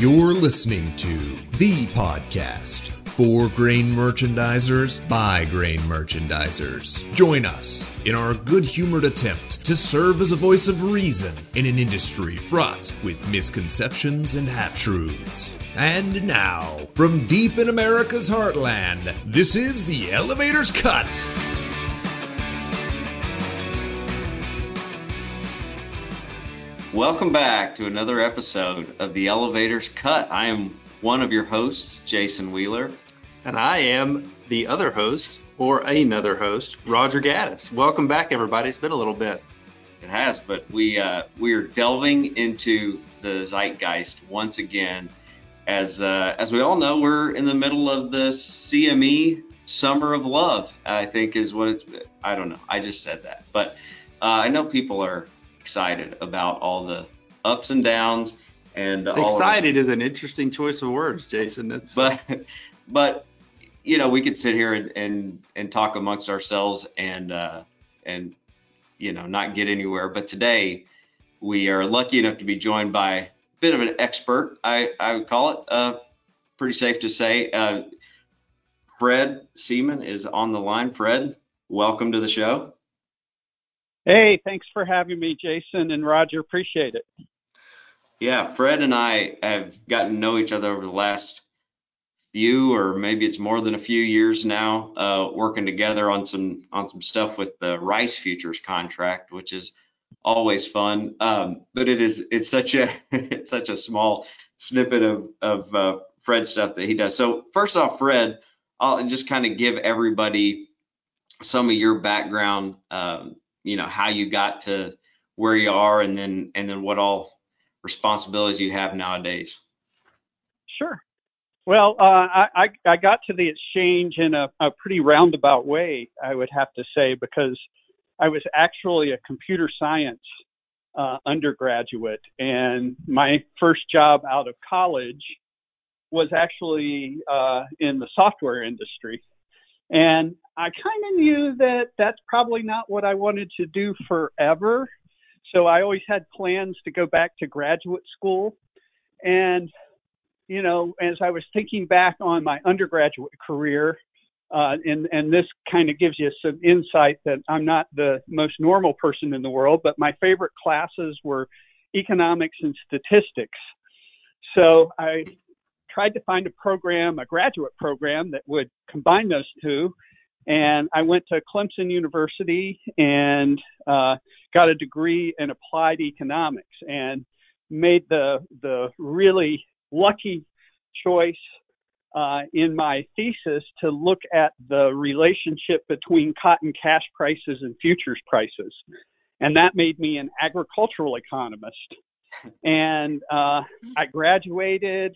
You're listening to the podcast for grain merchandisers by grain merchandisers. Join us in our good humored attempt to serve as a voice of reason in an industry fraught with misconceptions and half truths. And now, from deep in America's heartland, this is the Elevator's Cut. Welcome back to another episode of the Elevator's Cut. I am one of your hosts, Jason Wheeler. And I am the other host, or another host, Roger Gaddis. Welcome back, everybody. It's been a little bit. It has, but we uh, we are delving into the zeitgeist once again. As uh, as we all know, we're in the middle of the CME Summer of Love. I think is what it's. I don't know. I just said that, but uh, I know people are excited about all the ups and downs and excited is an interesting choice of words, Jason. That's but but you know we could sit here and and, and talk amongst ourselves and uh, and you know not get anywhere. But today we are lucky enough to be joined by a bit of an expert. I I would call it. Uh, pretty safe to say. Uh, Fred Seamon is on the line. Fred, welcome to the show. Hey, thanks for having me, Jason and Roger. Appreciate it. Yeah, Fred and I have gotten to know each other over the last few, or maybe it's more than a few years now, uh, working together on some on some stuff with the Rice Futures contract, which is always fun. Um, but it is it's such a it's such a small snippet of of uh, Fred stuff that he does. So first off, Fred, I'll just kind of give everybody some of your background. Um, you know how you got to where you are and then and then what all responsibilities you have nowadays? Sure. Well uh, I, I got to the exchange in a, a pretty roundabout way i would have to say because i was actually a computer science uh, undergraduate and my first job out of college was actually uh, in the software industry and I kind of knew that that's probably not what I wanted to do forever. So I always had plans to go back to graduate school. And, you know, as I was thinking back on my undergraduate career, uh, and, and this kind of gives you some insight that I'm not the most normal person in the world, but my favorite classes were economics and statistics. So I tried to find a program, a graduate program that would combine those two. And I went to Clemson University and uh, got a degree in applied economics and made the the really lucky choice uh, in my thesis to look at the relationship between cotton cash prices and futures prices, and that made me an agricultural economist. And uh, I graduated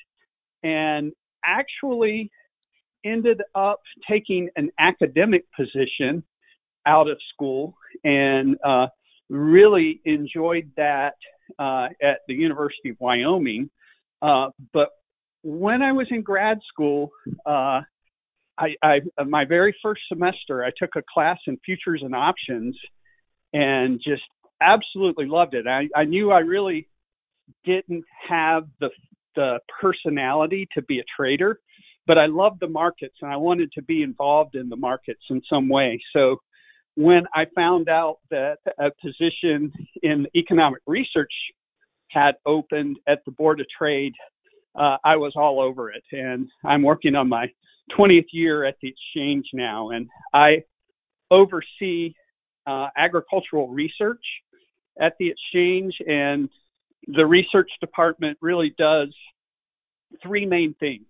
and actually ended up taking an academic position out of school and uh, really enjoyed that uh, at the University of Wyoming. Uh, but when I was in grad school, uh, I, I, my very first semester, I took a class in futures and options, and just absolutely loved it. I, I knew I really didn't have the the personality to be a trader, but I loved the markets and I wanted to be involved in the markets in some way. So when I found out that a position in economic research had opened at the Board of Trade, uh, I was all over it. And I'm working on my 20th year at the exchange now, and I oversee uh, agricultural research at the exchange and the research department really does three main things.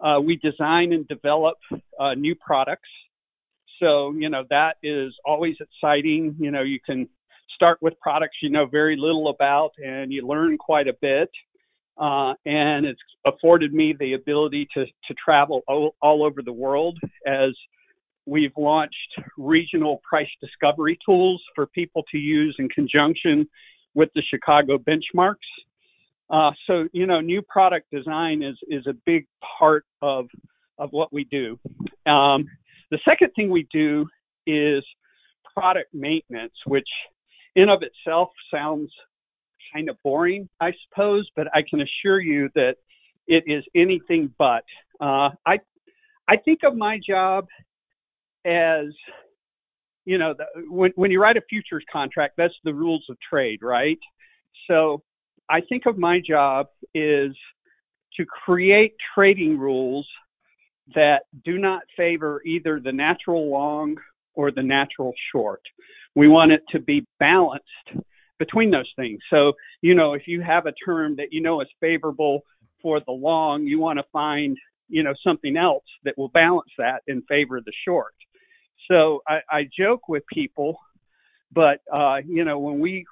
Uh, we design and develop uh, new products. So, you know, that is always exciting. You know, you can start with products you know very little about and you learn quite a bit. Uh, and it's afforded me the ability to, to travel all, all over the world as we've launched regional price discovery tools for people to use in conjunction with the Chicago benchmarks. Uh, so you know, new product design is is a big part of of what we do. Um, the second thing we do is product maintenance, which in of itself sounds kind of boring, I suppose, but I can assure you that it is anything but. Uh, I I think of my job as you know when when you write a futures contract, that's the rules of trade, right? So I think of my job is to create trading rules that do not favor either the natural long or the natural short. We want it to be balanced between those things. So, you know, if you have a term that you know is favorable for the long, you want to find, you know, something else that will balance that in favor of the short. So I, I joke with people, but uh, you know, when we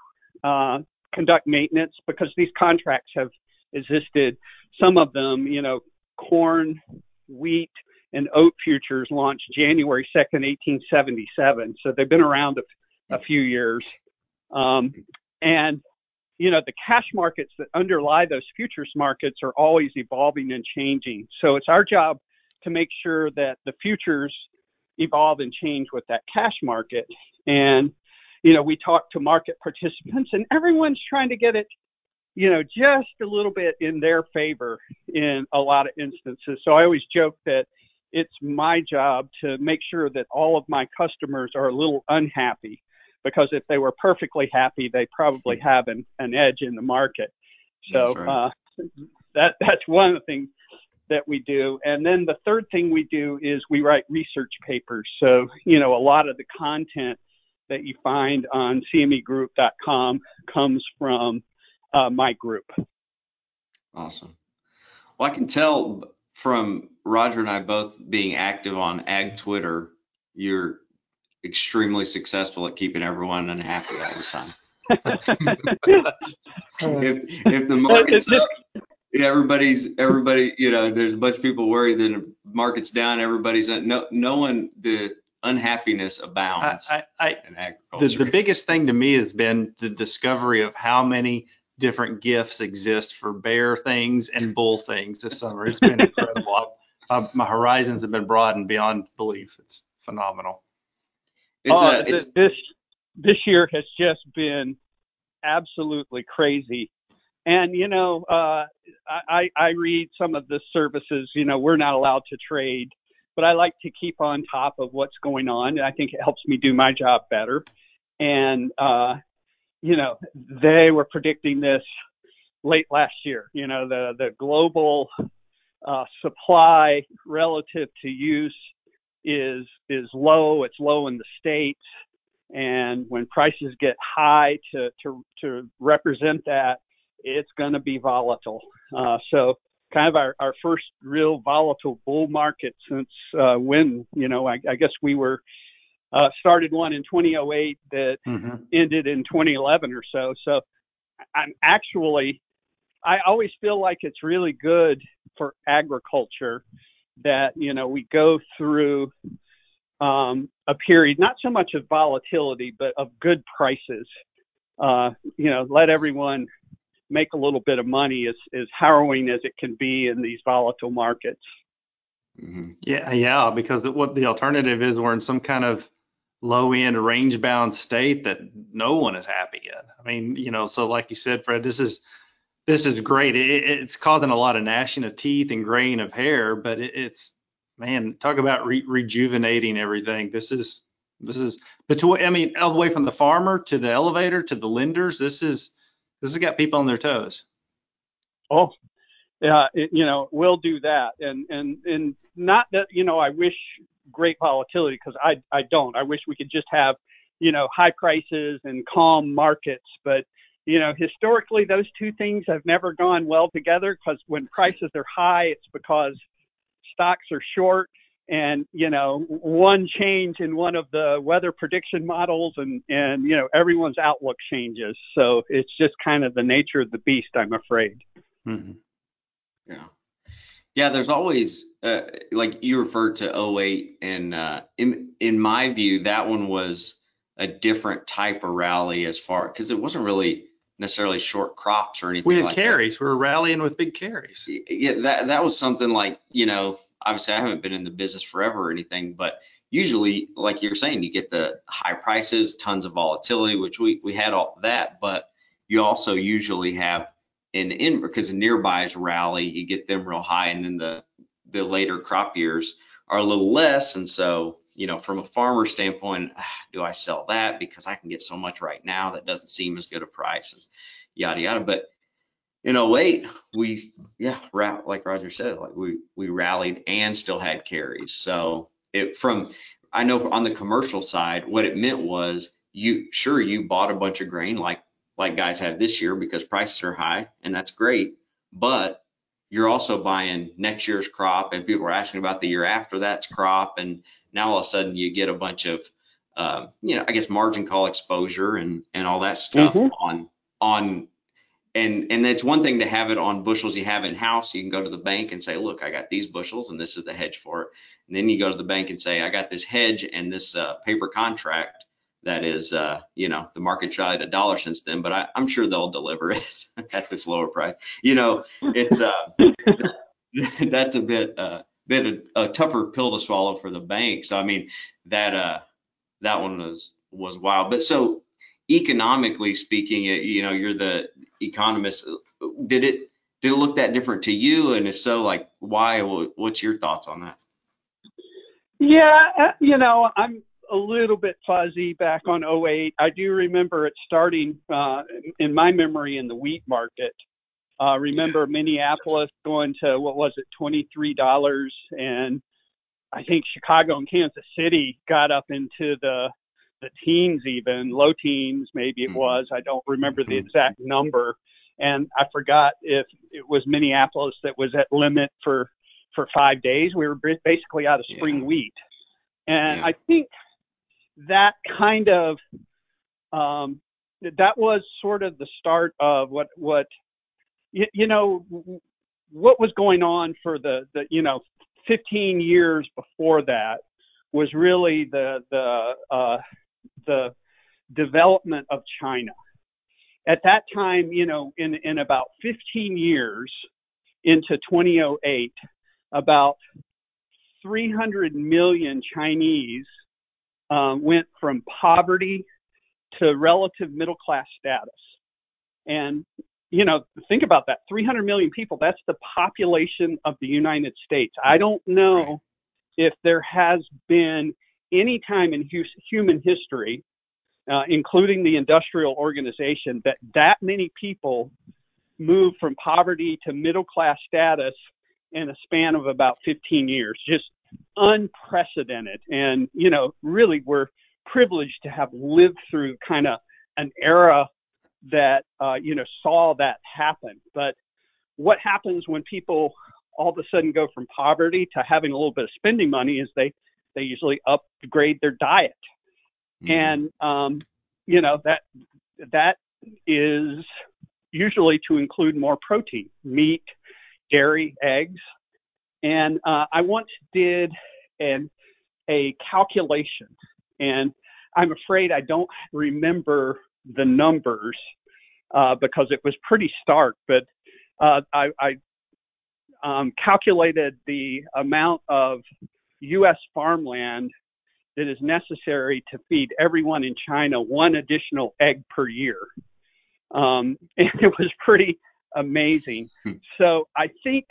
uh, conduct maintenance, because these contracts have existed, some of them, you know, corn, wheat, and oat futures launched January 2nd, 1877. So they've been around a, a few years. Um, and, you know, the cash markets that underlie those futures markets are always evolving and changing. So it's our job to make sure that the futures evolve and change with that cash market. And, you know, we talk to market participants and everyone's trying to get it, you know, just a little bit in their favor in a lot of instances. So I always joke that it's my job to make sure that all of my customers are a little unhappy because if they were perfectly happy, they probably have an, an edge in the market. So right. uh, that that's one of the things that we do. And then the third thing we do is we write research papers. So you know a lot of the content that you find on cmegroup.com comes from uh, my group. Awesome. Well, I can tell from Roger and I both being active on Ag Twitter, you're extremely successful at keeping everyone unhappy all the time. if if the market's up, everybody's everybody you know there's a bunch of people worried that the market's down. Everybody's no no one the unhappiness abounds I, I, in agriculture. The, the biggest thing to me has been the discovery of how many different GIFs exist for bear things and bull things this summer. It's been incredible. I, my horizons have been broadened beyond belief. It's phenomenal. It's oh, a, uh, it's, this this year has just been absolutely crazy. And you know, uh, I I read some of the services. You know, we're not allowed to trade, but I like to keep on top of what's going on. I think it helps me do my job better. And uh, you know, they were predicting this late last year. You know, the the global uh, supply relative to use is is low. It's low in the states, and when prices get high to to to represent that, it's going to be volatile. Uh, so kind of our, our first real volatile bull market since uh, when you know I, I guess we were uh, started one in 2008 that mm-hmm. ended in 2011 or so. So I'm actually I always feel like it's really good for agriculture that you know we go through um, a period not so much of volatility but of good prices. Uh, you know, let everyone make a little bit of money as as harrowing as it can be in these volatile markets. Mm-hmm. Yeah, yeah, because what the alternative is, we're in some kind of low end range bound state that no one is happy in. I mean, you know, so like you said, Fred, this is this is great. It, it's causing a lot of gnashing of teeth and graying of hair, but it, it's man, talk about re- rejuvenating everything. This is this is between. I mean, all the way from the farmer to the elevator to the lenders. This is this has got people on their toes. Oh, yeah, it, you know, we'll do that, and and and not that you know, I wish great volatility because I I don't. I wish we could just have you know high prices and calm markets, but you know, historically, those two things have never gone well together because when prices are high, it's because stocks are short and you know one change in one of the weather prediction models and and you know everyone's outlook changes so it's just kind of the nature of the beast i'm afraid mm-hmm. yeah yeah there's always uh, like you referred to 08 and uh, in in my view that one was a different type of rally as far because it wasn't really necessarily short crops or anything. We had like carries. That. We were rallying with big carries. Yeah, that that was something like you know. Obviously, I haven't been in the business forever or anything, but usually, like you're saying, you get the high prices, tons of volatility, which we we had all that, but you also usually have in in because the nearbys rally, you get them real high, and then the the later crop years are a little less. And so, you know, from a farmer standpoint, ah, do I sell that because I can get so much right now that doesn't seem as good a price and yada yada. But in 08, we yeah, like Roger said, like we we rallied and still had carries. So it from I know on the commercial side, what it meant was you sure you bought a bunch of grain like like guys have this year because prices are high and that's great, but you're also buying next year's crop and people are asking about the year after that's crop and now all of a sudden you get a bunch of um, you know I guess margin call exposure and and all that stuff mm-hmm. on on and and it's one thing to have it on bushels you have in house. You can go to the bank and say, look, I got these bushels and this is the hedge for it. And then you go to the bank and say, I got this hedge and this uh, paper contract that is, uh, you know, the market's valued a dollar since then, but I, am sure they'll deliver it at this lower price. You know, it's uh, that's a bit uh, bit a, a tougher pill to swallow for the bank. So I mean, that uh, that one was was wild. But so economically speaking, you know, you're the economist. Did it did it look that different to you? And if so, like why? What's your thoughts on that? Yeah, uh, you know, I'm a little bit fuzzy back on 08. I do remember it starting uh, in my memory in the wheat market. Uh, remember Minneapolis going to what was it, twenty three dollars, and I think Chicago and Kansas City got up into the the teens even, low teens maybe it mm-hmm. was. I don't remember the mm-hmm. exact number. And I forgot if it was Minneapolis that was at limit for for five days. We were basically out of spring yeah. wheat, and yeah. I think that kind of um, that was sort of the start of what what you, you know what was going on for the the you know 15 years before that was really the the uh, the development of China. At that time, you know, in, in about 15 years into 2008, about 300 million Chinese um, went from poverty to relative middle class status. And, you know, think about that 300 million people, that's the population of the United States. I don't know if there has been any time in hu- human history, uh, including the industrial organization, that that many people move from poverty to middle class status in a span of about 15 years. Just unprecedented. And, you know, really we're privileged to have lived through kind of an era that, uh, you know, saw that happen. But what happens when people all of a sudden go from poverty to having a little bit of spending money is they they usually upgrade their diet, mm-hmm. and um, you know that that is usually to include more protein, meat, dairy, eggs. And uh, I once did an a calculation, and I'm afraid I don't remember the numbers uh, because it was pretty stark. But uh, I, I um, calculated the amount of U.S. farmland that is necessary to feed everyone in China one additional egg per year. Um, and it was pretty amazing. Hmm. So I think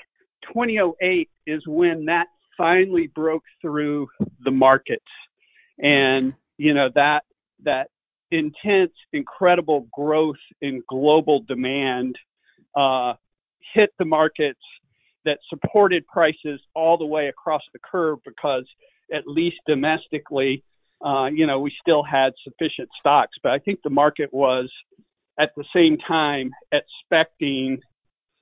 2008 is when that finally broke through the markets, and you know that that intense, incredible growth in global demand uh, hit the markets that supported prices all the way across the curve because at least domestically, uh, you know, we still had sufficient stocks. But I think the market was at the same time expecting,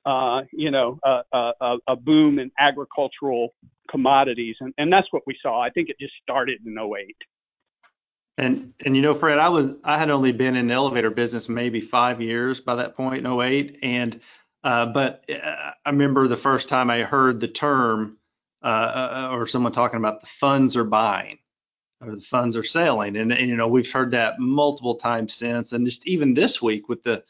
uh, you know, a, a, a, boom in agricultural commodities, and, and that's what we saw. I think it just started in 08. And and you know, Fred, I was I had only been in the elevator business maybe five years by that point in 08, and uh, but uh, I remember the first time I heard the term uh, uh, or someone talking about the funds are buying or the funds are selling, and, and, you know we've heard that multiple times since, and just even this week with the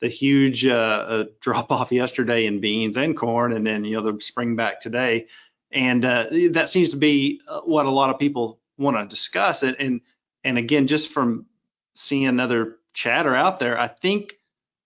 the huge uh, drop off yesterday in beans and corn, and then you know the spring back today, and that seems to be what a lot of people want to discuss. It, and and again just from seeing another chatter out there, I think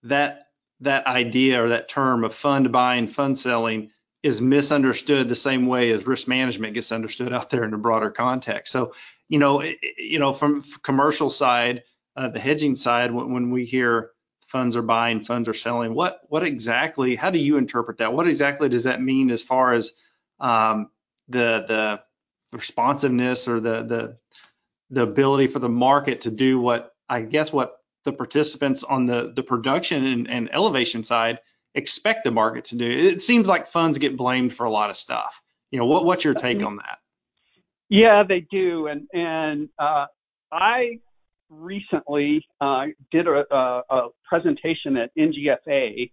that that idea or that term of fund buying, fund selling is misunderstood the same way as risk management gets understood out there in the broader context. So, you know, you know, from commercial side, uh, the hedging side, when, when, we hear funds are buying, funds are selling, what what exactly? How do you interpret that? What exactly does that mean as far as um, the the responsiveness or the the the ability for the market to do what I guess what the participants on the the production and, and elevation side expect the market to do. It seems like funds get blamed for a lot of stuff. You know, what what's your take on that? Yeah, they do, and and uh, I recently uh, did a, a, a, presentation at NGFA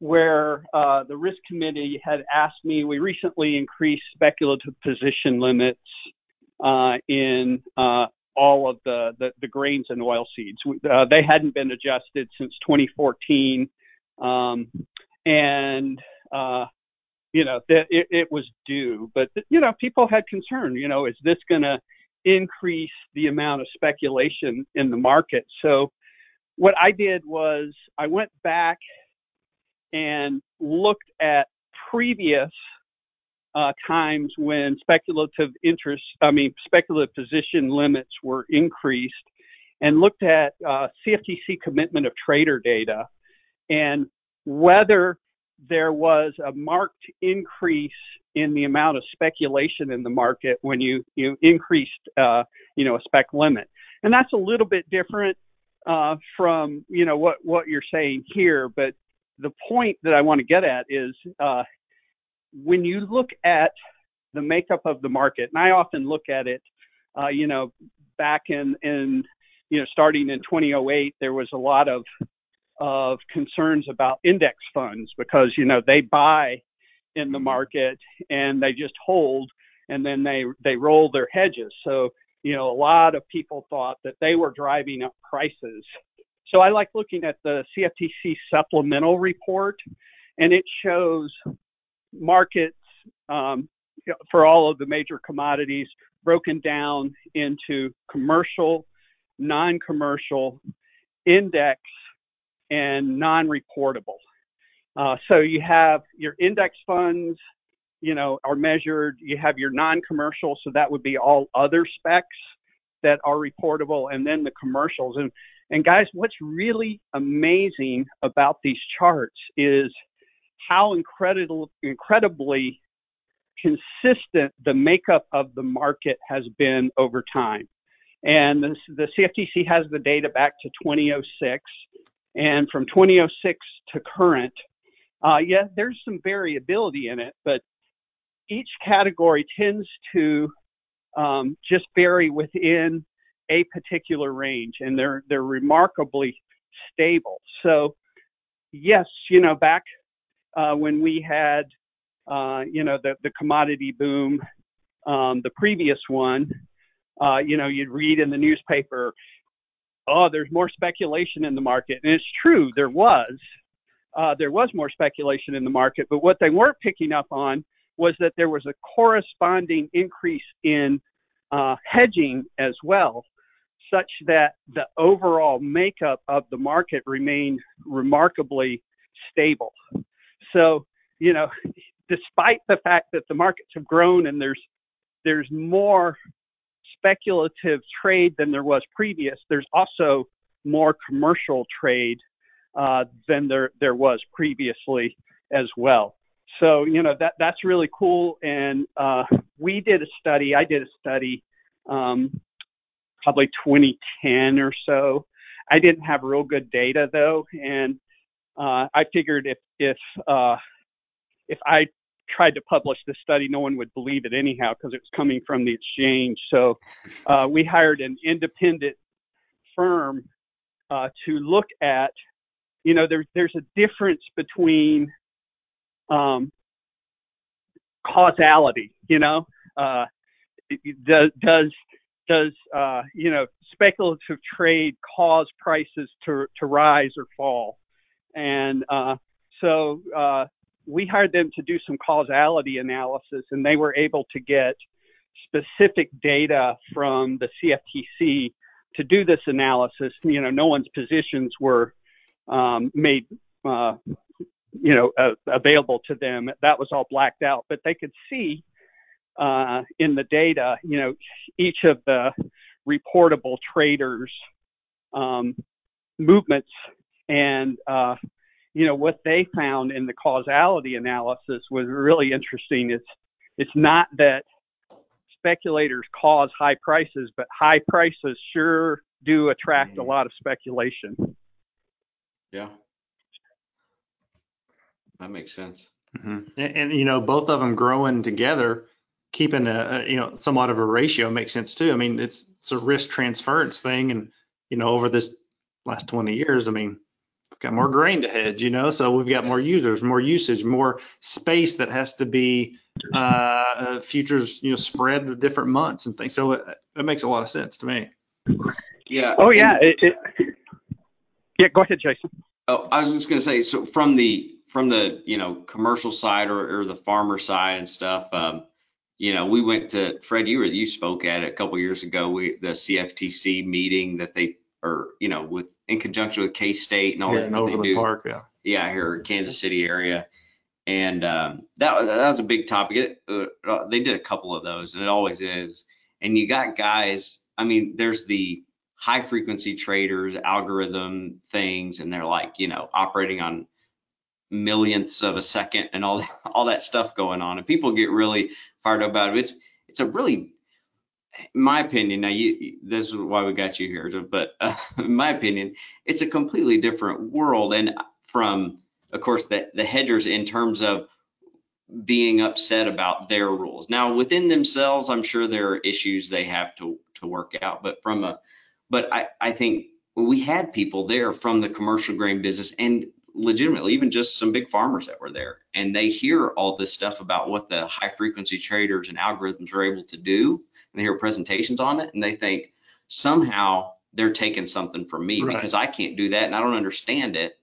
where uh, the risk committee had asked me. We recently increased speculative position limits uh, in uh, all of the, the, the grains and oil seeds. Uh, they hadn't been adjusted since 2014 um, and uh, you know that it, it was due. But you know, people had concern. You know, is this going to increase the amount of speculation in the market? So what I did was I went back and looked at previous uh, times when speculative interest, I mean, speculative position limits were increased, and looked at uh, CFTC commitment of trader data and whether there was a marked increase in the amount of speculation in the market when you you increased uh, you know a spec limit, and that's a little bit different uh, from you know what what you're saying here. But the point that I want to get at is uh, when you look at the makeup of the market, and I often look at it, uh, you know, back in in you know starting in 2008, there was a lot of of concerns about index funds because you know they buy in the mm-hmm. market and they just hold and then they they roll their hedges so you know a lot of people thought that they were driving up prices so i like looking at the cftc supplemental report and it shows markets um, for all of the major commodities broken down into commercial non-commercial index and non-reportable. Uh, so you have your index funds, you know, are measured. You have your non-commercial, so that would be all other specs that are reportable, and then the commercials. And and guys, what's really amazing about these charts is how incredible, incredibly consistent the makeup of the market has been over time. And the, CFTC has the data back to 2006. And from 2006 to current, uh, yeah, there's some variability in it, but each category tends to um, just vary within a particular range, and they're they're remarkably stable. So, yes, you know, back uh, when we had, uh, you know, the the commodity boom, um, the previous one, uh, you know, you'd read in the newspaper, oh, there's more speculation in the market. And it's true, there was. Uh, there was more speculation in the market, but what they weren't picking up on was that there was a corresponding increase in uh, hedging as well, such that the overall makeup of the market remained remarkably stable. So, you know, despite the fact that the markets have grown and there's there's more speculative trade than there was previous, there's also more commercial trade uh, than there there was previously as well. So you know that that's really cool. And uh, we did a study. I did a study, um, probably 2010 or so. I didn't have real good data though, and uh, I figured if if uh, if I tried to publish this study, no one would believe it anyhow because it was coming from the exchange. So uh, we hired an independent firm uh, to look at, you know, there's there's a difference between um, causality, you know, uh, does does does uh, you know speculative trade cause prices to to rise or fall, and uh, so uh, we hired them to do some causality analysis, and they were able to get specific data from the CFTC to do this analysis. You know, no one's positions were um, made uh, you know, uh, available to them. That was all blacked out, but they could see uh, in the data, you know, each of the reportable traders um, movements and uh, you know what they found in the causality analysis was really interesting. It's it's not that speculators cause high prices, but high prices sure do attract mm-hmm. a lot of speculation. Yeah, that makes sense. Mm-hmm. And, and, you know, both of them growing together, keeping a, a, you know somewhat of a ratio makes sense too. I mean, it's it's a risk transference thing, and you know, over this last 20 years, I mean, we've got more grain to hedge, you know, so we've got more users, more usage, more space that has to be uh, uh futures, you know, spread to different months and things. So it, it makes a lot of sense to me. Yeah. Oh yeah. It, it, yeah. Go ahead, Jason. Oh, I was just gonna say, so from the from the you know commercial side or, or the farmer side and stuff, um, you know, we went to Fred. You were you spoke at it a couple years ago. We the CFTC meeting that they or you know with in conjunction with K State and all yeah, that, and over they the do. park, yeah. Yeah, here Kansas City area, and um, that that was a big topic. It, uh, they did a couple of those, and it always is. And you got guys. I mean, there's the high frequency traders, algorithm things, and they're like you know operating on millionths of a second and all all that stuff going on, and people get really fired up about it. It's it's a really my opinion, now you, this is why we got you here, but uh, in my opinion, it's a completely different world. And from, of course, the, the hedgers in terms of being upset about their rules. Now, within themselves, I'm sure there are issues they have to, to work out. But from a, but I, I think we had people there from the commercial grain business and legitimately even just some big farmers that were there and they hear all this stuff about what the high frequency traders and algorithms are able to do and they hear presentations on it and they think somehow they're taking something from me right. because I can't do that and I don't understand it.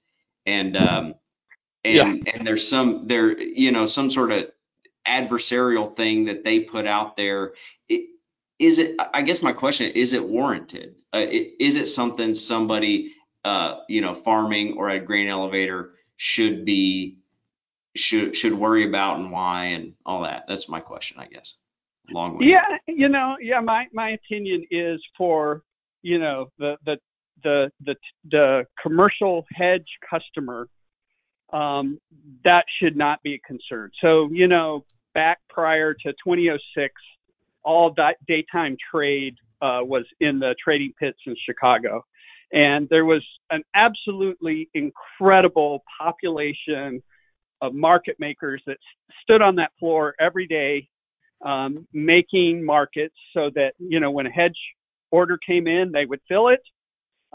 And um and yeah. and there's some there you know some sort of adversarial thing that they put out there. It, is it? I guess my question is: it warranted? Uh, it, is it something somebody uh, you know farming or a grain elevator should be should should worry about and why and all that? That's my question, I guess long way. Yeah, you know, yeah, my my opinion is for you know the the the the the commercial hedge customer um, that should not be a concern. So you know, back prior to 2006, all that daytime trade uh, was in the trading pits in Chicago, and there was an absolutely incredible population of market makers that stood on that floor every day um, making markets so that you know when a hedge order came in, they would fill it.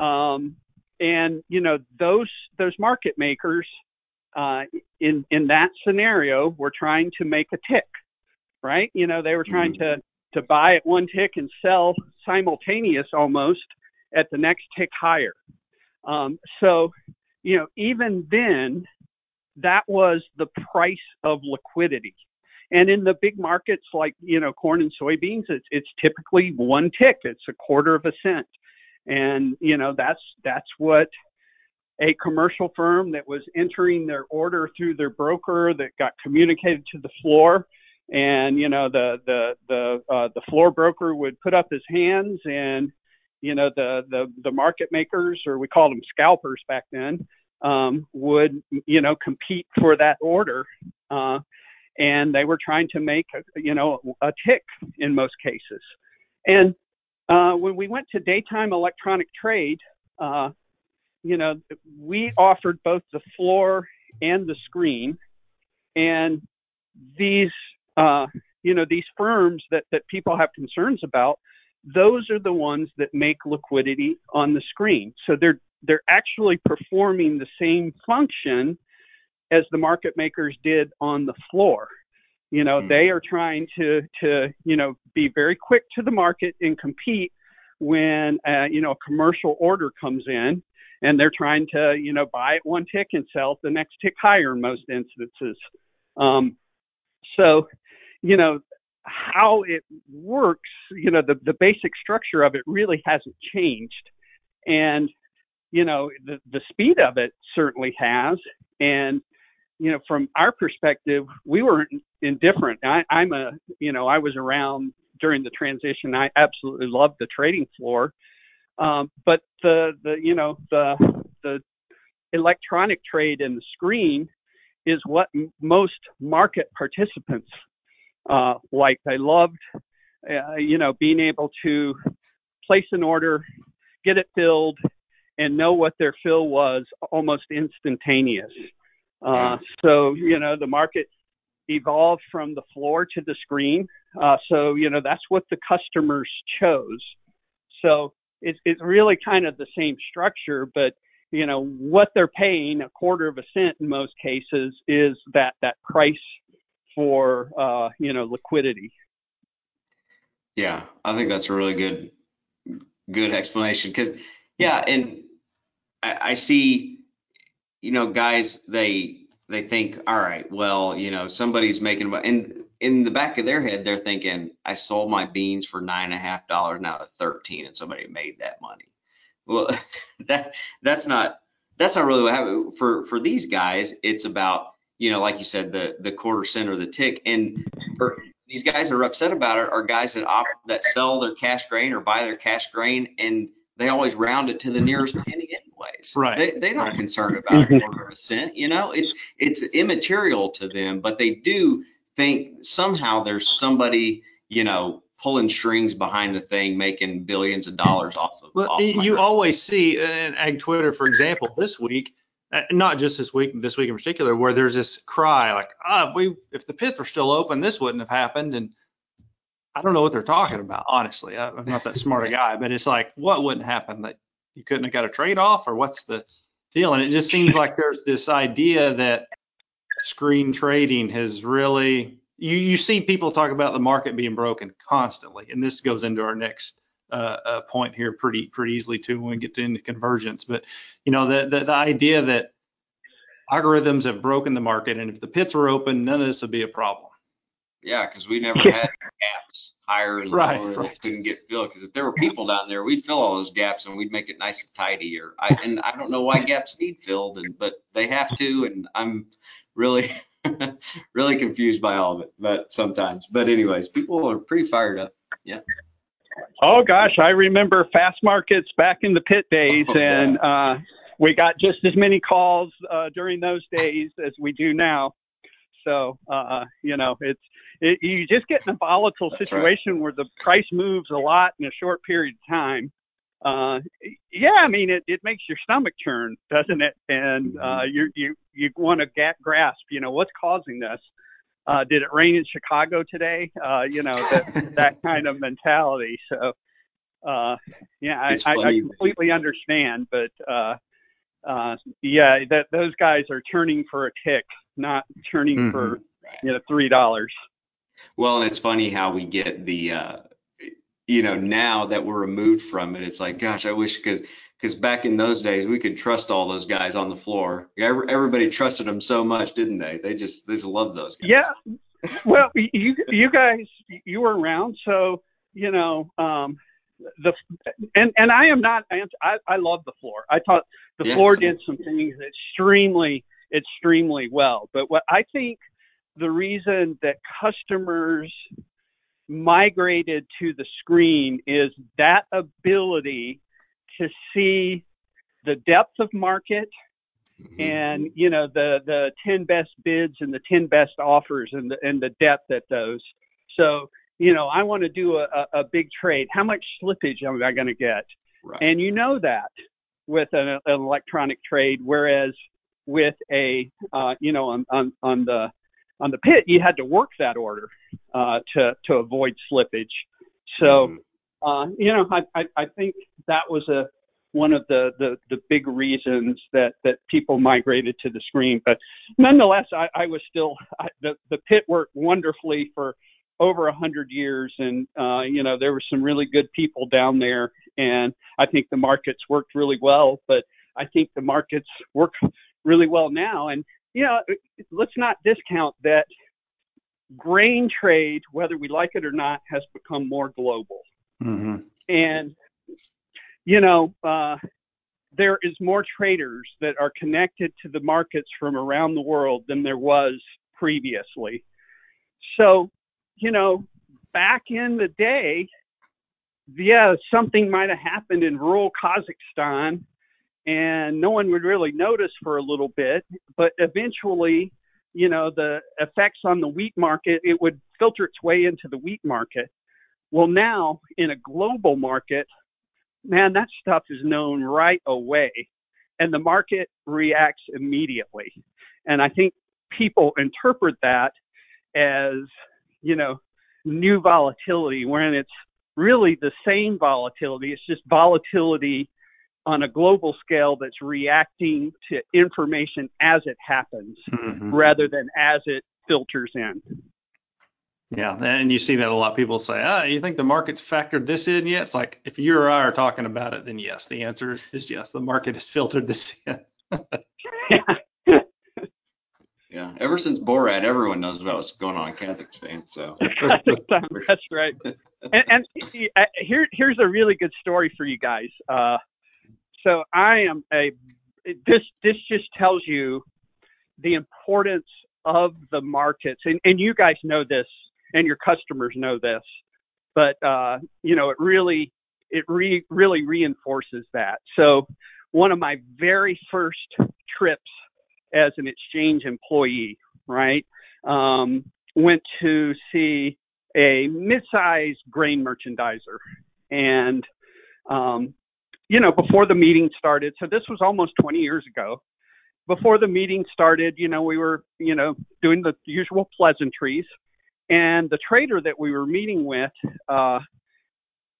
Um, and you know those those market makers uh, in in that scenario were trying to make a tick, right? You know they were trying mm-hmm. to to buy at one tick and sell simultaneous almost at the next tick higher. Um, so you know even then that was the price of liquidity and in the big markets like you know corn and soybeans, it's it's typically one tick. It's a quarter of a cent, and you know that's that's what a commercial firm that was entering their order through their broker that got communicated to the floor and you know the the the uh, the floor broker would put up his hands and you know the the the market makers or we called them scalpers back then um, would you know compete for that order uh, and they were trying to make you know a tick in most cases. And uh, when we went to daytime electronic trade, uh, you know, we offered both the floor and the screen, and these uh, you know these firms that that people have concerns about. Those are the ones that make liquidity on the screen. So they're they're actually performing the same function as the market makers did on the floor. You know, mm. they are trying to to you know be very quick to the market and compete when uh, you know a commercial order comes in, and they're trying to you know buy it one tick and sell it the next tick higher in most instances. Um, so, you know, how it works, you know, the the basic structure of it really hasn't changed, and you know, the, the speed of it certainly has. And, you know, from our perspective, we were indifferent. I, I'm a, you know, I was around during the transition. I absolutely loved the trading floor. Um, but the, the, you know, the, the electronic trade and the screen is what m- most market participants uh, like. They loved, uh, you know, being able to place an order, get it filled, and know what their fill was almost instantaneous. Uh, so, you know, the market evolved from the floor to the screen. Uh, so, you know, that's what the customers chose. So it's, it's really kind of the same structure, but, you know, what they're paying, a quarter of a cent in most cases, is that, that price for, uh, you know, liquidity. Yeah, I think that's a really good, good explanation because, yeah, and I, I see, you know, guys, they they think, all right, well, you know, somebody's making, and in the back of their head, they're thinking, I sold my beans for nine and a half dollars now at 13, and somebody made that money. Well, that that's not that's not really what happened for for these guys. It's about you know, like you said, the the quarter cent or the tick, and for these guys that are upset about it are guys that op, that sell their cash grain or buy their cash grain, and they always round it to the nearest penny anyways. Right. They, they're not right. concerned about a quarter of a cent. You know, it's it's immaterial to them, but they do think somehow there's somebody, you know, pulling strings behind the thing, making billions of dollars off of. Well, off you my always see in Ag Twitter, for example, this week, uh, not just this week, this week in particular, where there's this cry like, ah, if we if the pits were still open, this wouldn't have happened, and I don't know what they're talking about, honestly. I, I'm not that smart a guy, but it's like, what wouldn't happen? That you couldn't have got a trade off, or what's the deal? And it just seems like there's this idea that screen trading has really you you see people talk about the market being broken constantly, and this goes into our next uh, uh, point here pretty pretty easily too when we get into convergence. But you know the, the the idea that algorithms have broken the market, and if the pits were open, none of this would be a problem. Yeah, because we never had gaps higher and Right, lower right. that couldn't get filled. Because if there were people down there, we'd fill all those gaps and we'd make it nice and tidy. Or I and I don't know why gaps need filled, and but they have to, and I'm really really confused by all of it. But sometimes, but anyways, people are pretty fired up. Yeah. Oh gosh, I remember fast markets back in the pit days, Oh, yeah. and uh, we got just as many calls uh, during those days as we do now. So uh, you know, it's it, you just get in a volatile That's right. situation where the price moves a lot in a short period of time. Uh, yeah, I mean, it, it makes your stomach churn, doesn't it? And uh, you you you want to ga- grasp, you know, what's causing this. Uh, did it rain in Chicago today? Uh, you know, that that kind of mentality. So, uh, yeah, I, I, I completely understand, but uh, uh, yeah, that those guys are turning for a tick, not turning for you know three dollars. Well, and it's funny how we get the, uh, you know, now that we're removed from it, it's like, gosh, I wish because because back in those days we could trust all those guys on the floor. Everybody trusted them so much, didn't they? They just they just loved those guys. Yeah. Well, you you guys you were around, so you know um, the and and I am not I I love the floor. I thought the Yes. floor did some things extremely extremely well. But what I think the reason that customers migrated to the screen is that ability to see the depth of market Mhm. and you know the the 10 best bids and the 10 best offers and the and the depth at those so you know i want to do a, a, a big trade how much slippage am i going to get right. and you know that with an, an electronic trade whereas with a uh, you know on, on on the on the pit you had to work that order uh, to to avoid slippage so Mhm. uh, you know, I, I, I think that was a one of the, the, the big reasons that, that people migrated to the screen. But nonetheless, I, I was still I, the the pit worked wonderfully for over a hundred years, and uh, you know there were some really good people down there, and I think the markets worked really well. But I think the markets work really well now, and you know let's not discount that grain trade, whether we like it or not, has become more global Mm-hmm. and you know uh there is more traders that are connected to the markets from around the world than there was previously. So, you know, back in the day, yeah, something might have happened in rural Kazakhstan and no one would really notice for a little bit, but eventually, you know, the effects on the wheat market, it would filter its way into the wheat market. Well, now in a global market, man, that stuff is known right away and the market reacts immediately. And I think people interpret that as, you know, new volatility when it's really the same volatility. It's just volatility on a global scale that's reacting to information as it happens mm-hmm. rather than as it filters in. Yeah, and you see that a lot of people say, ah, you think the market's factored this in yet? It's like if you or I are talking about it, then yes, the answer is yes, the market has filtered this in. yeah, ever since Borat, everyone knows about what's going on in Kazakhstan. So that's right. And, and here, here's a really good story for you guys. Uh, so I am a this this just tells you the importance of the markets, and and you guys know this, and your customers know this, but uh, you know it really it re, really reinforces that. So one of my very first trips as an exchange employee, right, um, went to see a mid-sized grain merchandiser, and um, you know, before the meeting started. So this was almost 20 years ago. Before the meeting started, you know, we were, you know, doing the usual pleasantries. And the trader that we were meeting with uh,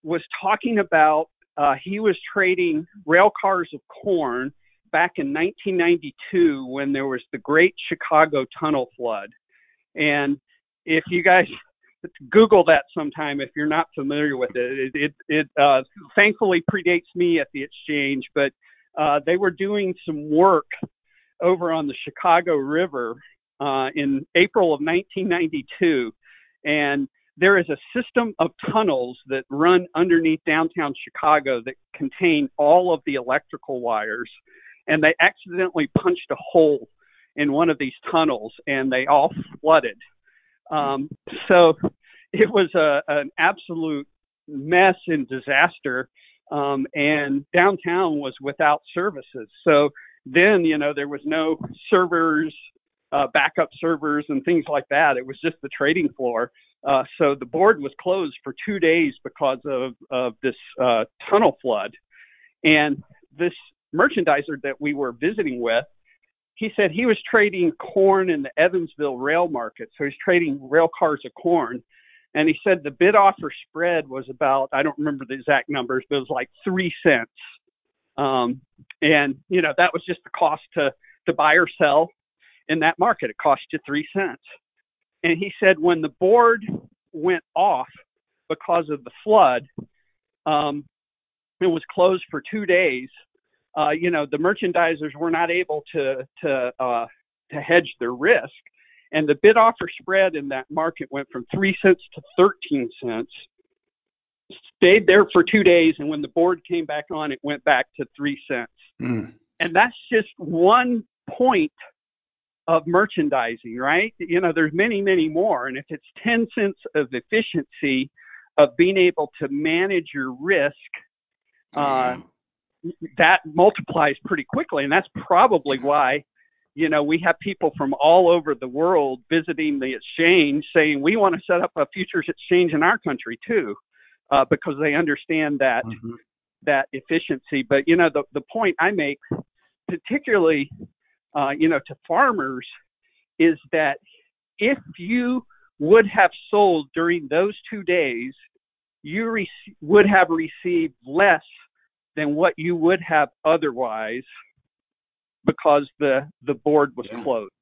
was talking about uh, he was trading rail cars of corn back in 1992 when there was the Great Chicago Tunnel Flood. And if you guys Google that sometime if you're not familiar with it. It it, it uh, thankfully predates me at the exchange, but uh, they were doing some work over on the Chicago River uh, in April of 1992, and there is a system of tunnels that run underneath downtown Chicago that contain all of the electrical wires, and they accidentally punched a hole in one of these tunnels, and they all flooded um, so it was a, an absolute mess and disaster. Um, and downtown was without services. So then, you know, there was no servers, uh, backup servers, and things like that. It was just the trading floor. Uh, so the board was closed for two days because of, of this uh, tunnel flood. And this merchandiser that we were visiting with he said he was trading corn in the Evansville rail market. So he's trading rail cars of corn. And he said the bid offer spread was about, I don't remember the exact numbers, but it was like three cents. Um, and, you know, that was just the cost to, to buy or sell in that market. It cost you three cents. And he said when the board went off because of the flood, um, it was closed for two days uh, you know, the merchandisers were not able to to uh, to hedge their risk, and the bid offer spread in that market went from three cents to thirteen cents. Stayed there for two days, and when the board came back on, it went back to three cents. Mm. And that's just one point of merchandising, right? You know, there's many, many more. And if it's 10 cents of efficiency of being able to manage your risk, uh, that multiplies pretty quickly, and that's probably why you know we have people from all over the world visiting the exchange saying we want to set up a futures exchange in our country too, uh, because they understand that mm-hmm. that efficiency. But you know the the point I make, particularly uh, you know to farmers, is that if you would have sold during those two days, you re- would have received less than what you would have otherwise because the the board was yeah. closed.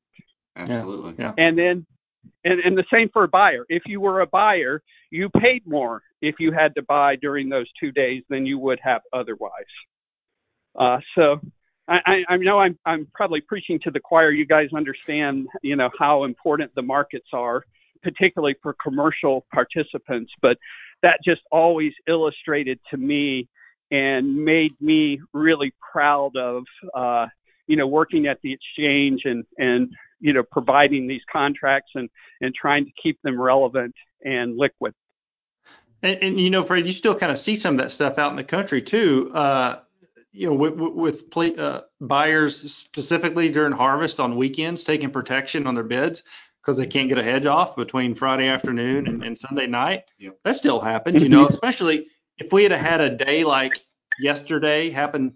Absolutely. Yeah. And then and, and the same for a buyer. If you were a buyer, you paid more if you had to buy during those two days than you would have otherwise. Uh, so I, I, I know I'm I'm probably preaching to the choir. You guys understand, you know, how important the markets are, particularly for commercial participants. But that just always illustrated to me and made me really proud of uh, you know working at the exchange and and you know providing these contracts and and trying to keep them relevant and liquid. And, and you know, Fred, you still kind of see some of that stuff out in the country too. Uh, you know, with, with uh, buyers specifically during harvest on weekends taking protection on their bids because they can't get a hedge off between Friday afternoon and, and Sunday night. Yep. That still happens, you know, especially if we had had a day like yesterday happen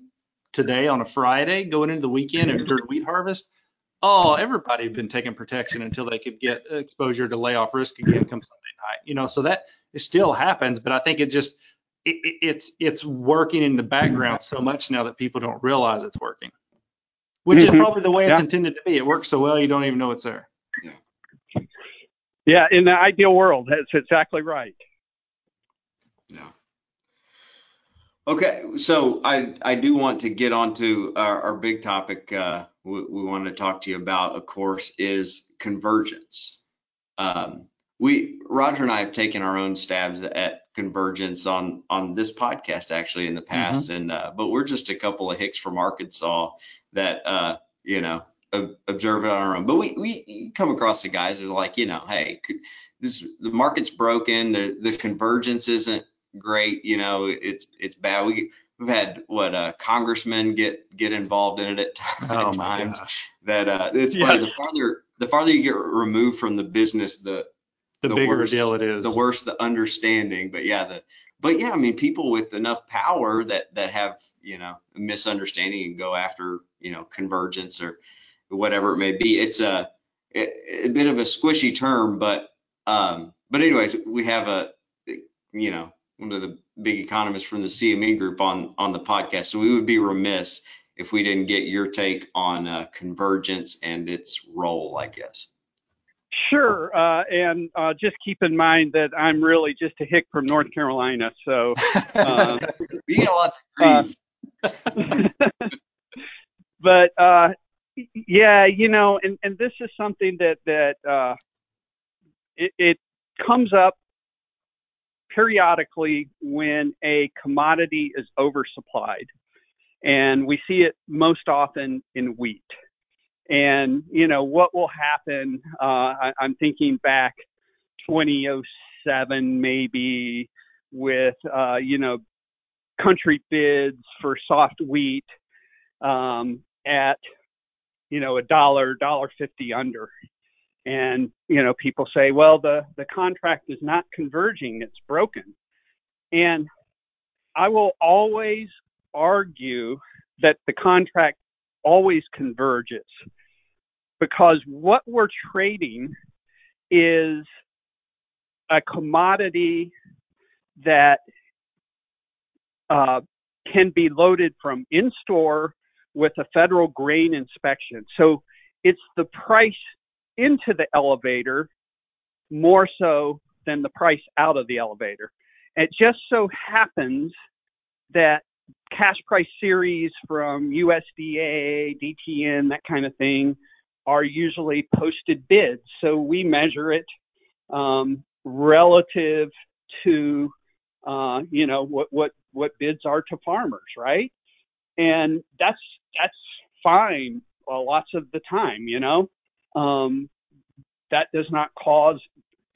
today on a Friday going into the weekend and during wheat harvest. Oh, everybody had been taking protection until they could get exposure to layoff risk again come Sunday night. You know, so that it still happens, but I think it just it, it, it's it's working in the background so much now that people don't realize it's working, which mm-hmm. is probably the way yeah. it's intended to be. It works so well you don't even know it's there. Yeah. Yeah, in the ideal world, that's exactly right. Yeah. Okay, so I I do want to get onto our, our big topic. Uh, we, we want to talk to you about, of course, is convergence. Um, we Roger and I have taken our own stabs at convergence on on this podcast actually in the mm-hmm. past, mm-hmm. and uh, but we're just a couple of hicks from Arkansas that uh, you know observe it on our own. But we we come across the guys who are like, you know, hey, this the market's broken, the the convergence isn't great, you know, it's it's bad. We we've had what uh, congressmen get get involved in it at, oh times. That uh, it's yeah. funny. The farther the farther you get removed from the business, the the, the bigger worse, deal it is. The worse the understanding. But yeah, the but yeah, I mean, people with enough power that that have you know a misunderstanding and go after you know convergence or whatever it may be. It's a a bit of a squishy term, but um, but anyways, we have a you know one of the big economists from the CME group on on the podcast, so we would be remiss if we didn't get your take on uh, convergence and its role, I guess. Sure, uh, and uh, just keep in mind that I'm really just a hick from North Carolina, so uh, we get a lot of degrees. but uh, yeah, you know, and and this is something that that uh, it, it comes up periodically when a commodity is oversupplied, and we see it most often in wheat. And you know what will happen? Uh, I, I'm thinking back 2007 maybe with uh, you know country bids for soft wheat um, at you know, a dollar, dollar fifty under. And, you know, people say, well, the, the contract is not converging, it's broken. And I will always argue that the contract always converges because what we're trading is a commodity that uh, can be loaded from in store with a federal grain inspection. So it's the price into the elevator more so than the price out of the elevator. It just so happens that cash price series from USDA, DTN, that kind of thing are usually posted bids. So we measure it um, relative to uh, you know what what what bids are to farmers, right? And that's that's fine uh, lots of the time, you know. Um, that does not cause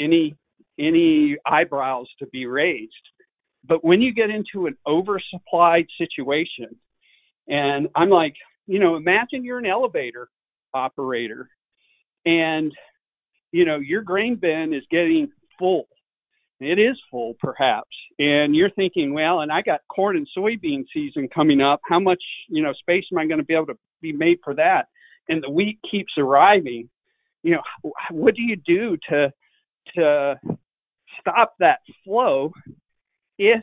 any any eyebrows to be raised. But when you get into an oversupplied situation, and I'm like, you know, imagine you're an elevator operator, and you know your grain bin is getting full. It is full perhaps. And you're thinking well and i got corn and soybean season coming up. How much you know space am i going to be able to be made for that and the wheat keeps arriving you know what do you do to to stop that flow if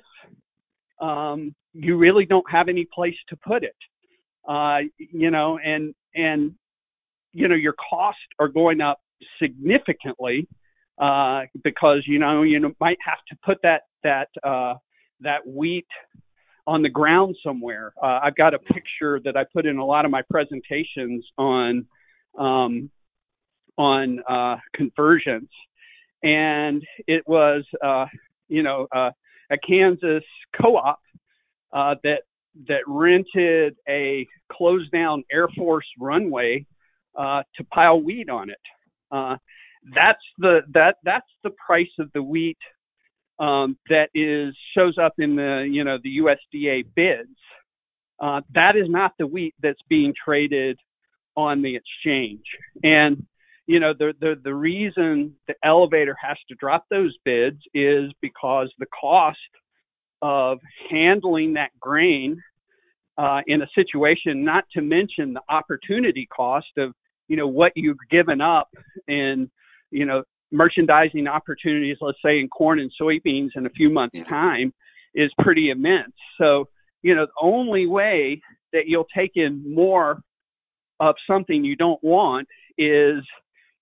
um, you really don't have any place to put it? Uh, you know and and you know your costs are going up significantly uh, because you know you might have to put that that uh, that wheat on the ground somewhere. Uh, I've got a picture that I put in a lot of my presentations on um, on uh, convergence, and it was uh, you know uh, a Kansas co-op uh, that that rented a closed down Air Force runway uh, to pile wheat on it. That's the that that's the price of the wheat um, that is shows up in the you know the USDA bids. Uh, that is not the wheat that's being traded on the exchange. And you know the the the reason the elevator has to drop those bids is because the cost of handling that grain uh, in a situation, not to mention the opportunity cost of you know what you've given up in you know merchandising opportunities, let's say in corn and soybeans in a few months' time, is pretty immense. So you know the only way that you'll take in more of something you don't want is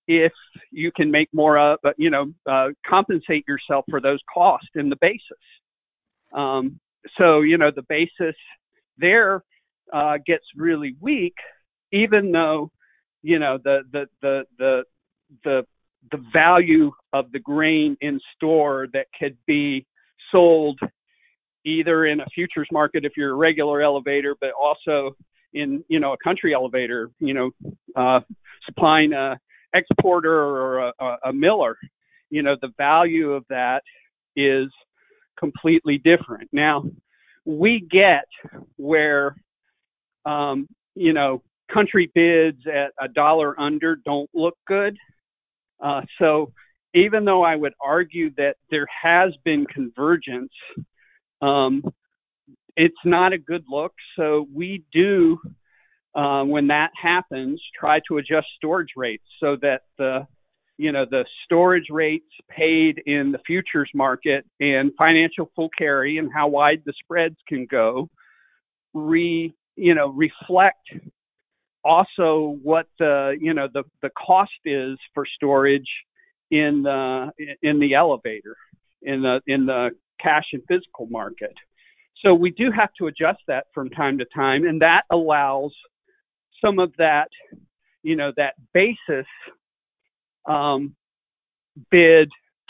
if you can make more of, uh, you know, uh, compensate yourself for those costs in the basis. Um, so, you know, the basis there uh, gets really weak, even though, you know, the, the, the, the, the, the value of the grain in store that could be sold either in a futures market if you're a regular elevator, but also in you know a country elevator, you know, uh, supplying a exporter or a, a miller, you know, the value of that is completely different. Now, we get where, um, you know, country bids at a dollar under don't look good. Uh, so even though I would argue that there has been convergence, um, it's not a good look. So we do, uh, when that happens, try to adjust storage rates so that the you know the storage rates paid in the futures market and financial full carry and how wide the spreads can go re you know reflect also what the you know the the cost is for storage in the in the elevator in the in the cash and physical market so we do have to adjust that from time to time, and that allows some of that, you know, that basis um, bid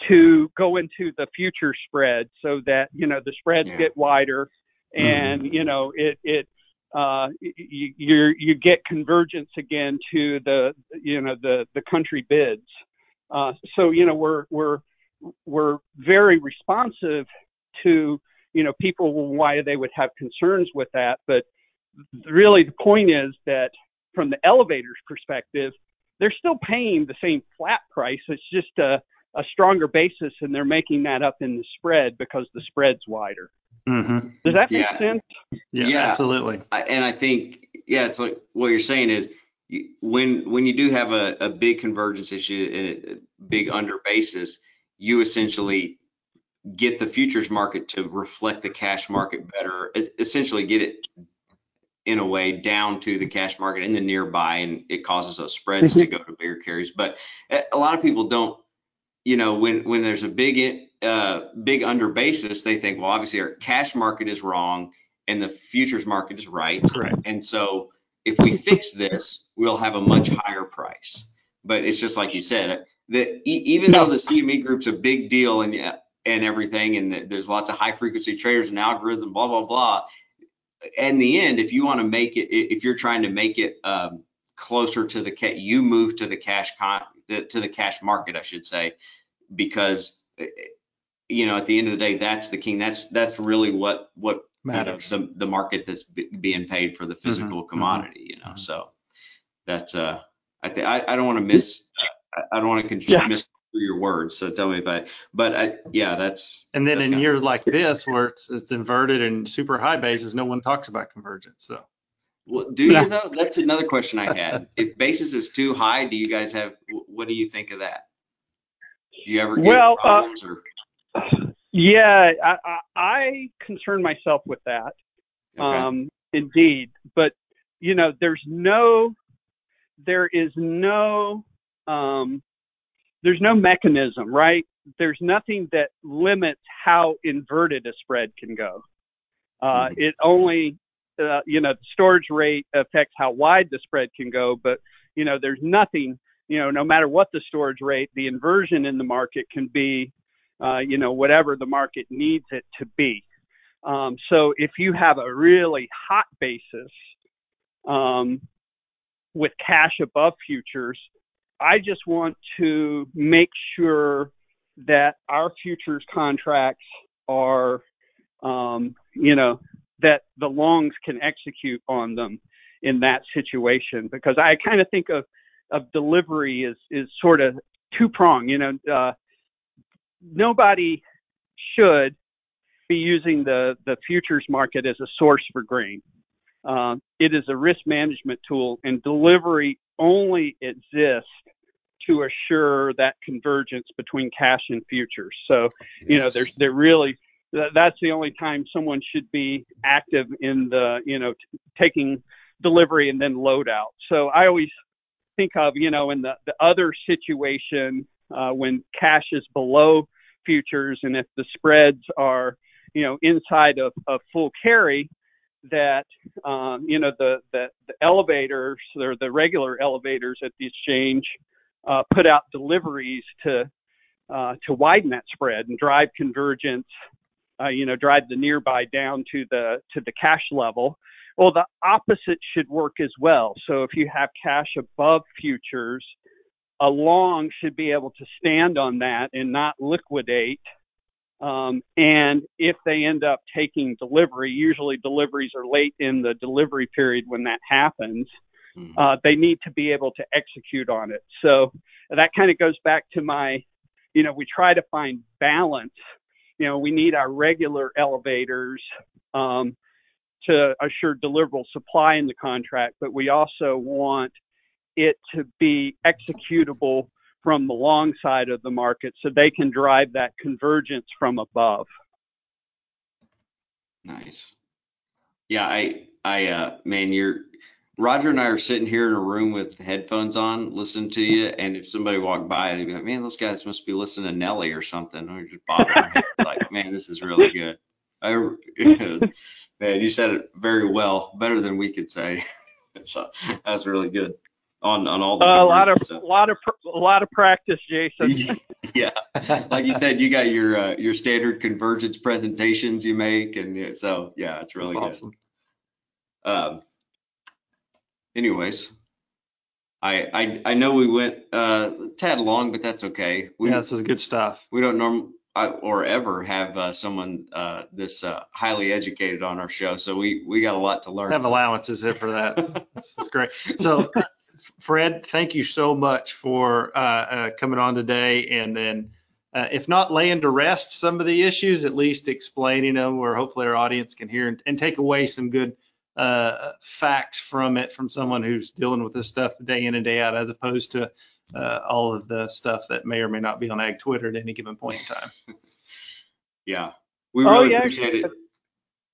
to go into the future spread, so that you know the spreads yeah. get wider, and mm-hmm. you know it it uh, you you get convergence again to the you know the the country bids. Uh, so you know we're we're we're very responsive to you know, people why they would have concerns with that. But really, the point is that from the elevator's perspective, they're still paying the same flat price. It's just a, a stronger basis, and they're making that up in the spread because the spread's wider. Mm-hmm. Does that make yeah. sense? Yeah, yeah, absolutely. I, and I think, yeah, it's like what you're saying is you, when when you do have a, a big convergence issue and a big under basis, you essentially get the futures market to reflect the cash market better, essentially get it in a way down to the cash market in the nearby, and it causes those spreads to mm-hmm. go to bigger carries. But eh, a lot of people don't, you know, when when there's a big uh, big under basis, they think, well, obviously our cash market is wrong and the futures market is right. Correct. And so if we fix this, we'll have a much higher price. But it's just like you said, that even though the CME group's a big deal, and and everything, and there's lots of high frequency traders and algorithm, blah blah blah. In the end, if you want to make it, if you're trying to make it um, closer to the you move to the cash con to the cash market, I should say, because you know at the end of the day, that's the king. That's that's really what what matters. You know, the the market that's b- being paid for the mm-hmm, physical mm-hmm, commodity. You know, mm-hmm. so that's uh, I think I don't want to miss. I don't want to con- yeah. miss your words. So tell me if I, but I, yeah, that's. And then that's in years like this where it's it's inverted and super high bases, no one talks about convergence. So. Well, do you though? That's another question I had. if basis is too high, do you guys have? What do you think of that? Do you ever get well, uh, problems uh, or? Yeah, I, I, I concern myself with that. Okay. Um, indeed, but you know, there's no, there is no um, there's no mechanism, right? There's nothing that limits how inverted a spread can go. Uh, mm-hmm. It only, uh, you know, the storage rate affects how wide the spread can go, but you know, there's nothing, you know, no matter what the storage rate, the inversion in the market can be, uh, you know, whatever the market needs it to be. Um, so if you have a really hot basis um, with cash above futures, I just want to make sure that our futures contracts are, um, you know, that the longs can execute on them in that situation because I kind of think of of delivery is is sort of two prong. You know, uh, nobody should be using the the futures market as a source for grain. Uh, it is a risk management tool, and delivery only exists to assure that convergence between cash and futures. So, you know, there's there really that's the only time someone should be active in the you know t- taking delivery and then load out. So I always think of you know in the the other situation uh, when cash is below futures and if the spreads are you know inside of, of full carry that um, you know the, the the elevators or the regular elevators at the exchange uh, put out deliveries to uh, to widen that spread and drive convergence uh, you know, drive the nearby down to the to the cash level. Well, the opposite should work as well. So if you have cash above futures, a long should be able to stand on that and not liquidate. Um, and if they end up taking delivery, usually deliveries are late in the delivery period when that happens. Mm-hmm. Uh, they need to be able to execute on it. So that kind of goes back to my, you know, we try to find balance you know, we need our regular elevators um, to assure deliverable supply in the contract, but we also want it to be executable from the long side of the market so they can drive that convergence from above. Nice. Yeah, I, I, uh, man, you're Roger and I are sitting here in a room with headphones on, listening to you, and if somebody walked by, they'd be like, "Man, those guys must be listening to Nelly or something." Or just bobbing like, "Man, this is really good." I, man, you said it very well, better than we could say. so that was really good on on all the. Uh, a lot of stuff. a lot of a lot of practice, Jason. yeah, like you said, you got your uh, your standard convergence presentations you make, and so yeah, it's really That's good. Awesome. Um, anyways, I, I I know we went uh tad long, but that's okay. We, yeah, this is good stuff. We don't normally or ever have uh, someone uh, this uh, highly educated on our show, so we we got a lot to learn. Have allowances for that. this is great. So, Fred, thank you so much for uh, uh, coming on today, and then. Uh, if not laying to rest some of the issues, at least explaining them where hopefully our audience can hear and, and take away some good uh, facts from it from someone who's dealing with this stuff day in and day out, as opposed to uh, all of the stuff that may or may not be on Ag Twitter at any given point in time. yeah, we oh, really oh, yeah, appreciate it.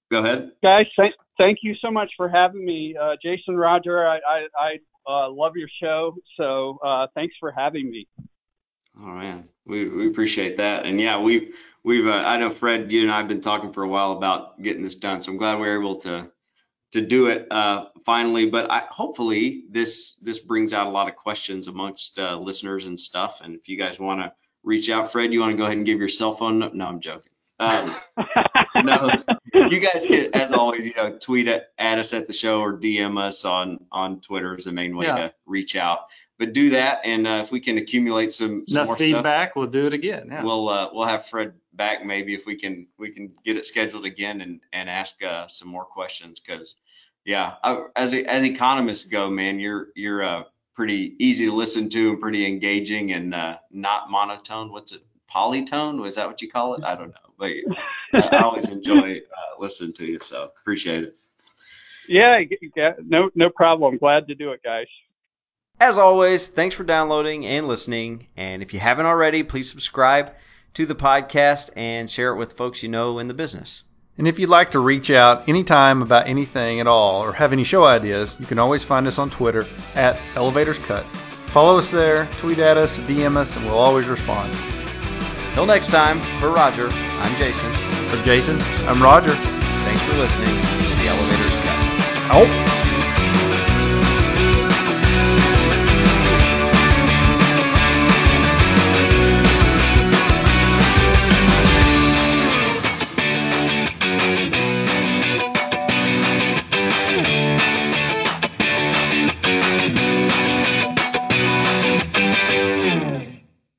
Go ahead, guys. Thank, thank you so much for having me, uh, Jason Roger. I I, I uh, love your show, so uh, thanks for having me. Oh man, we we appreciate that, and yeah, we've we've uh, I know Fred, you and I have been talking for a while about getting this done, so I'm glad we are able to to do it uh, finally. But I, hopefully this this brings out a lot of questions amongst uh, listeners and stuff. And if you guys want to reach out, Fred, you want to go ahead and give your cell phone? No, no I'm joking. Um, no, you guys can, as always, you know, tweet at, at us at the show or DM us on on Twitter is the main way yeah. to reach out. But do that, and uh, if we can accumulate some, some enough feedback, stuff, we'll do it again. Yeah. We'll uh, we'll have Fred back maybe if we can we can get it scheduled again and and ask uh, some more questions because yeah, I, as as economists go, man, you're you're uh, pretty easy to listen to and pretty engaging and uh, not monotone. What's it? Polytone? Was that what you call it? I don't know, but I always enjoy uh, listening to you, so appreciate it. Yeah, no no problem. Glad to do it, guys. As always, thanks for downloading and listening. And if you haven't already, please subscribe to the podcast and share it with folks you know in the business. And if you'd like to reach out anytime about anything at all or have any show ideas, you can always find us on Twitter at ElevatorsCut. Follow us there, tweet at us, DM us, and we'll always respond. Till next time, for Roger, I'm Jason. For Jason, I'm Roger. Thanks for listening to the Elevators Cut. Oh.